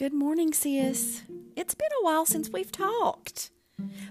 Good morning, sis. It's been a while since we've talked,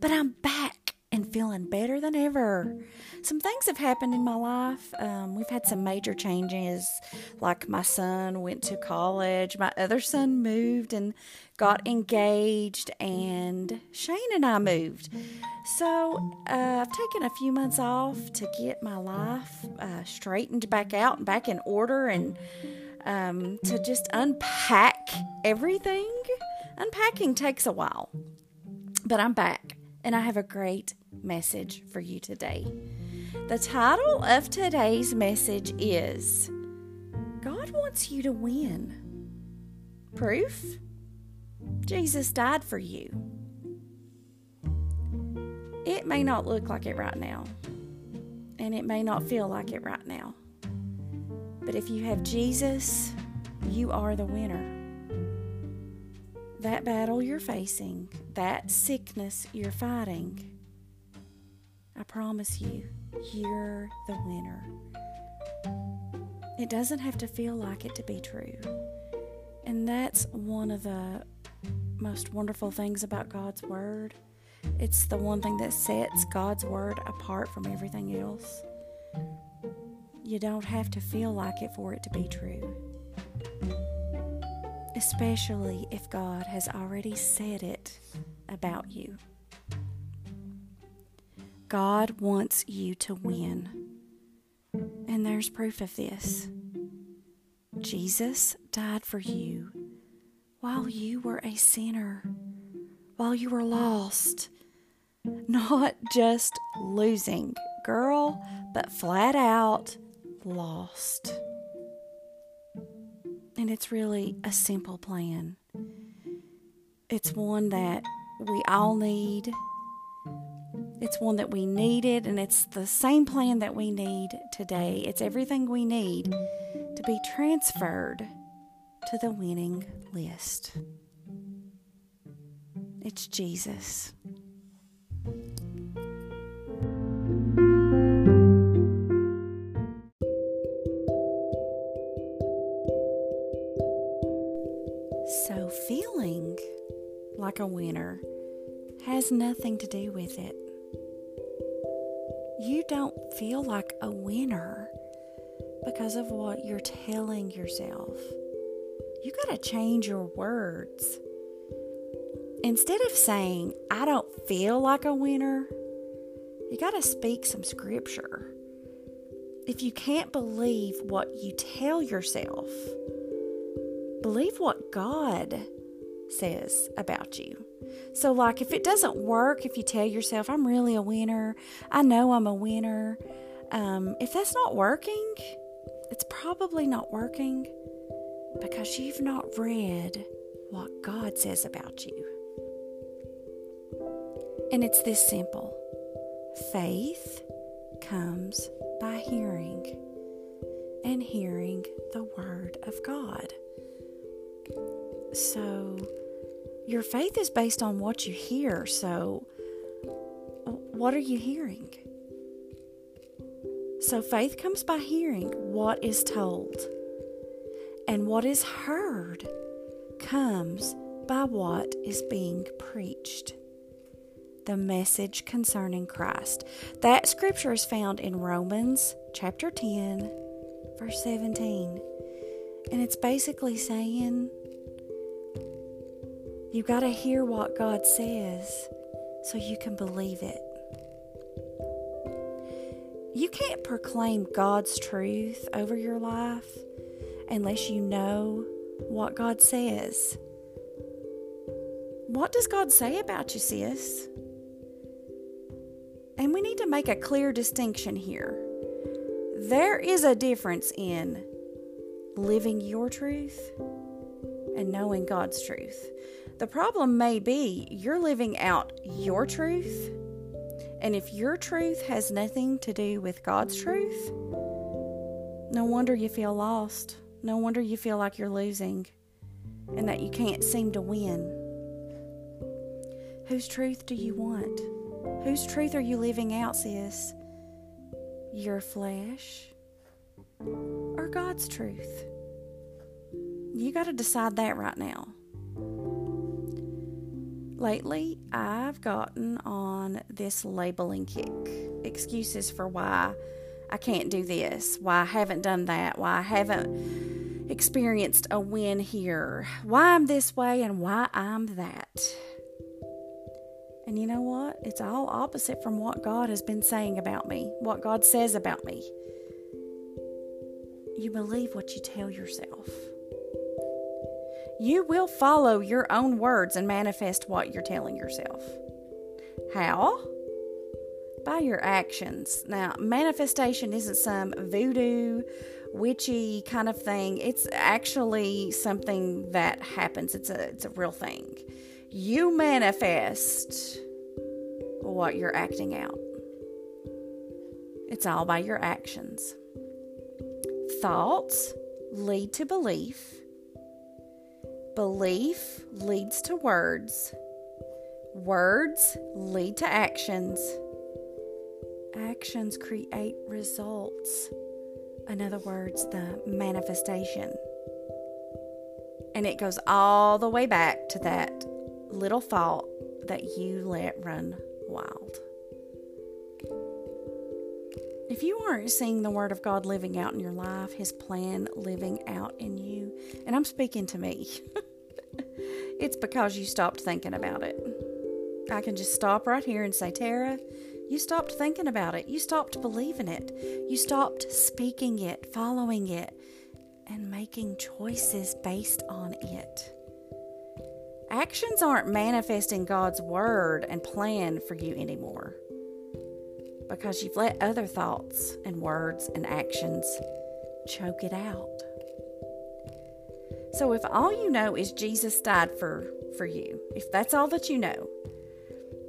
but I'm back and feeling better than ever. Some things have happened in my life. Um, we've had some major changes, like my son went to college, my other son moved and got engaged, and Shane and I moved. So uh, I've taken a few months off to get my life uh, straightened back out and back in order and um, to just unpack everything. Unpacking takes a while, but I'm back and I have a great message for you today. The title of today's message is God wants you to win. Proof? Jesus died for you. It may not look like it right now, and it may not feel like it right now. But if you have Jesus, you are the winner. That battle you're facing, that sickness you're fighting, I promise you, you're the winner. It doesn't have to feel like it to be true. And that's one of the most wonderful things about God's Word. It's the one thing that sets God's Word apart from everything else. You don't have to feel like it for it to be true. Especially if God has already said it about you. God wants you to win. And there's proof of this. Jesus died for you while you were a sinner, while you were lost, not just losing, girl, but flat out lost. And it's really a simple plan. It's one that we all need. It's one that we needed, and it's the same plan that we need today. It's everything we need to be transferred to the winning list. It's Jesus. Nothing to do with it. You don't feel like a winner because of what you're telling yourself. You got to change your words. Instead of saying, I don't feel like a winner, you got to speak some scripture. If you can't believe what you tell yourself, believe what God says about you. So, like, if it doesn't work, if you tell yourself, I'm really a winner, I know I'm a winner, um, if that's not working, it's probably not working because you've not read what God says about you. And it's this simple faith comes by hearing, and hearing the Word of God. So, your faith is based on what you hear. So, what are you hearing? So, faith comes by hearing what is told, and what is heard comes by what is being preached. The message concerning Christ. That scripture is found in Romans chapter 10, verse 17. And it's basically saying, You've got to hear what God says so you can believe it. You can't proclaim God's truth over your life unless you know what God says. What does God say about you, sis? And we need to make a clear distinction here. There is a difference in living your truth and knowing God's truth. The problem may be you're living out your truth, and if your truth has nothing to do with God's truth, no wonder you feel lost. No wonder you feel like you're losing and that you can't seem to win. Whose truth do you want? Whose truth are you living out, sis? Your flesh or God's truth? You got to decide that right now. Lately I've gotten on this labeling kick. Excuses for why I can't do this, why I haven't done that, why I haven't experienced a win here, why I'm this way, and why I'm that. And you know what? It's all opposite from what God has been saying about me, what God says about me. You believe what you tell yourself. You will follow your own words and manifest what you're telling yourself. How? By your actions. Now, manifestation isn't some voodoo, witchy kind of thing. It's actually something that happens. It's a it's a real thing. You manifest what you're acting out. It's all by your actions. Thoughts lead to belief. Belief leads to words. Words lead to actions. Actions create results. In other words, the manifestation. And it goes all the way back to that little thought that you let run wild. If you aren't seeing the Word of God living out in your life, His plan living out in you, and I'm speaking to me, it's because you stopped thinking about it. I can just stop right here and say, Tara, you stopped thinking about it. You stopped believing it. You stopped speaking it, following it, and making choices based on it. Actions aren't manifesting God's word and plan for you anymore because you've let other thoughts and words and actions choke it out. So if all you know is Jesus died for for you, if that's all that you know,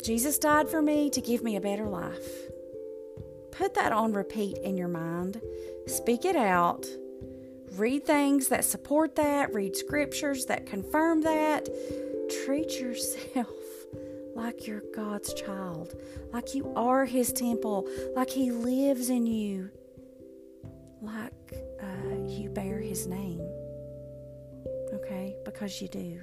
Jesus died for me to give me a better life. Put that on repeat in your mind. Speak it out. Read things that support that, read scriptures that confirm that. Treat yourself like you're God's child, like you are His temple, like He lives in you, like uh, you bear His name. Okay? Because you do.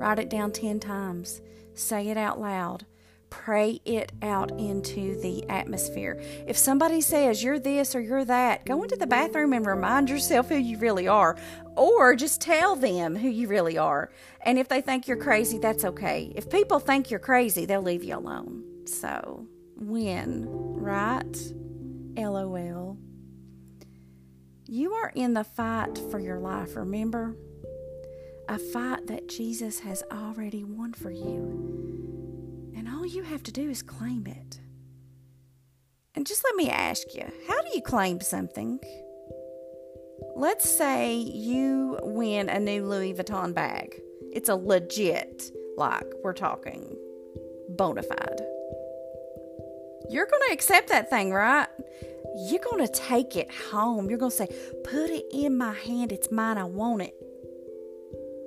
Write it down 10 times, say it out loud. Pray it out into the atmosphere. If somebody says you're this or you're that, go into the bathroom and remind yourself who you really are, or just tell them who you really are. And if they think you're crazy, that's okay. If people think you're crazy, they'll leave you alone. So, win, right? LOL. You are in the fight for your life, remember? A fight that Jesus has already won for you you have to do is claim it. And just let me ask you how do you claim something? Let's say you win a new Louis Vuitton bag. It's a legit, like we're talking bona fide. You're going to accept that thing, right? You're going to take it home. You're going to say, Put it in my hand. It's mine. I want it.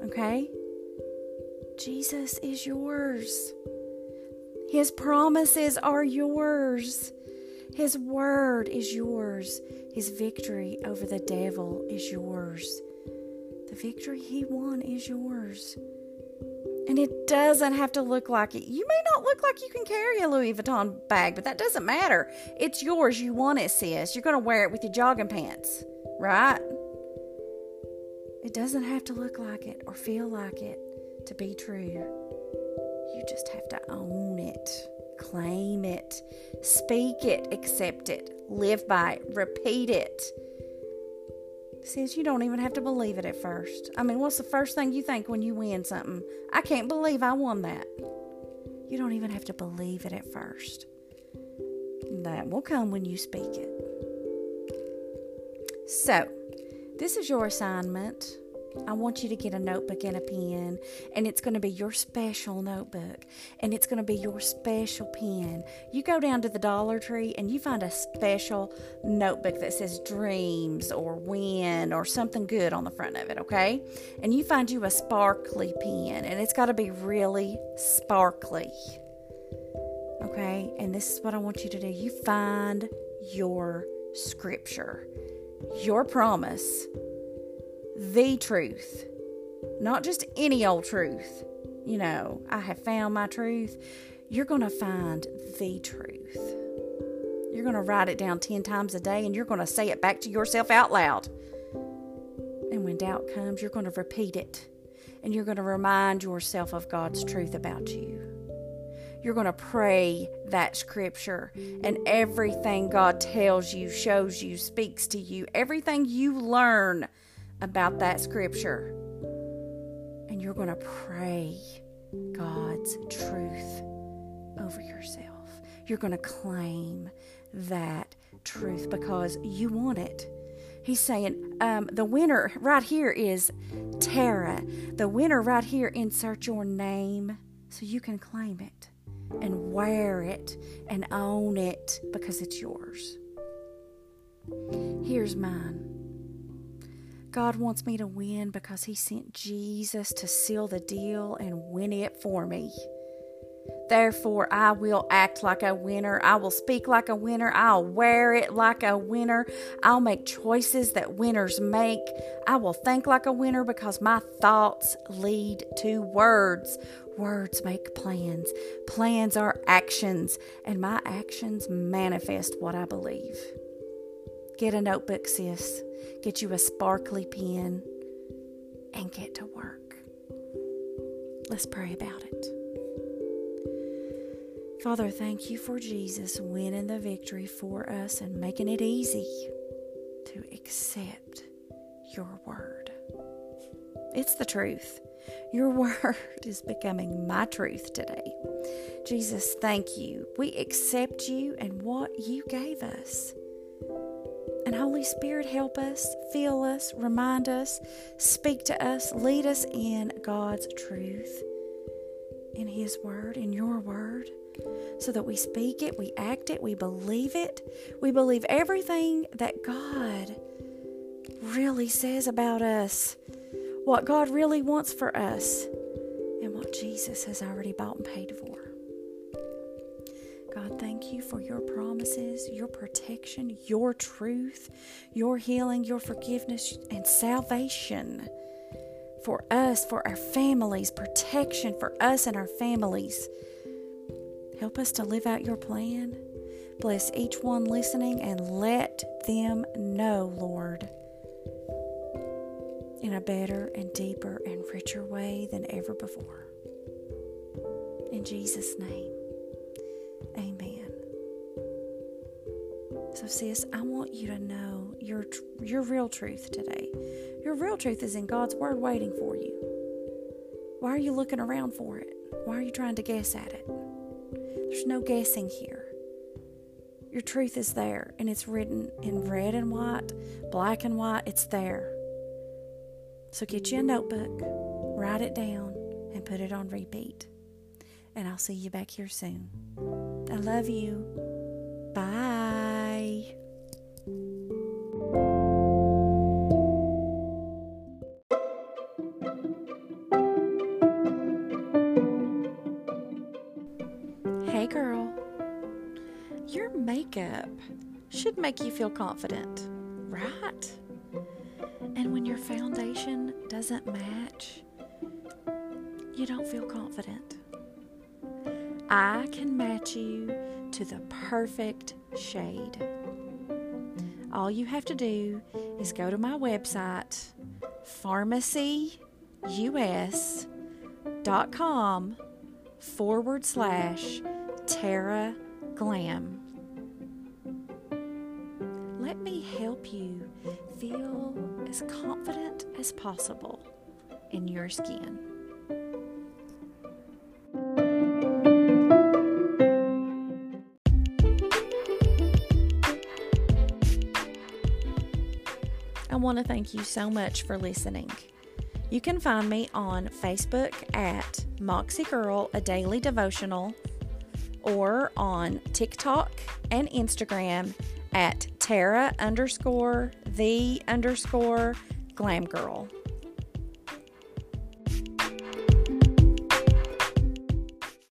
Okay? Jesus is yours. His promises are yours. His word is yours. His victory over the devil is yours. The victory he won is yours. And it doesn't have to look like it. You may not look like you can carry a Louis Vuitton bag, but that doesn't matter. It's yours. You want it, sis. You're going to wear it with your jogging pants, right? It doesn't have to look like it or feel like it to be true. You just have to own it, claim it, speak it, accept it, live by it, repeat it. Says you don't even have to believe it at first. I mean, what's the first thing you think when you win something? I can't believe I won that. You don't even have to believe it at first. That will come when you speak it. So, this is your assignment I want you to get a notebook and a pen, and it's going to be your special notebook, and it's going to be your special pen. You go down to the Dollar Tree and you find a special notebook that says dreams or win or something good on the front of it, okay? And you find you a sparkly pen, and it's got to be really sparkly, okay? And this is what I want you to do you find your scripture, your promise the truth. Not just any old truth, you know, I have found my truth. You're going to find the truth. You're going to write it down 10 times a day and you're going to say it back to yourself out loud. And when doubt comes, you're going to repeat it and you're going to remind yourself of God's truth about you. You're going to pray that scripture, and everything God tells you, shows you, speaks to you, everything you learn about that scripture. And you're going to pray God's truth over yourself. You're going to claim that truth because you want it. He's saying um, the winner right here is Tara. The winner right here, insert your name so you can claim it and wear it and own it because it's yours. Here's mine. God wants me to win because He sent Jesus to seal the deal and win it for me. Therefore, I will act like a winner. I will speak like a winner. I'll wear it like a winner. I'll make choices that winners make. I will think like a winner because my thoughts lead to words. Words make plans. Plans are actions, and my actions manifest what I believe. Get a notebook, sis. Get you a sparkly pen and get to work. Let's pray about it. Father, thank you for Jesus winning the victory for us and making it easy to accept your word. It's the truth. Your word is becoming my truth today. Jesus, thank you. We accept you and what you gave us. And Holy Spirit, help us, fill us, remind us, speak to us, lead us in God's truth, in His Word, in your Word, so that we speak it, we act it, we believe it. We believe everything that God really says about us what God really wants for us and what Jesus has already bought and paid for. God, thank you for your promises, your protection, your truth, your healing, your forgiveness, and salvation for us, for our families, protection for us and our families. Help us to live out your plan. Bless each one listening and let them know, Lord in a better and deeper and richer way than ever before. In Jesus' name, So, sis, I want you to know your, your real truth today. Your real truth is in God's Word waiting for you. Why are you looking around for it? Why are you trying to guess at it? There's no guessing here. Your truth is there, and it's written in red and white, black and white. It's there. So get you a notebook, write it down, and put it on repeat. And I'll see you back here soon. I love you. Bye. Should make you feel confident, right? And when your foundation doesn't match, you don't feel confident. I can match you to the perfect shade. All you have to do is go to my website, farmasius.com forward slash Tara Glam. You feel as confident as possible in your skin. I want to thank you so much for listening. You can find me on Facebook at Moxie Girl, a daily devotional, or on TikTok and Instagram at Tara underscore the underscore glam girl.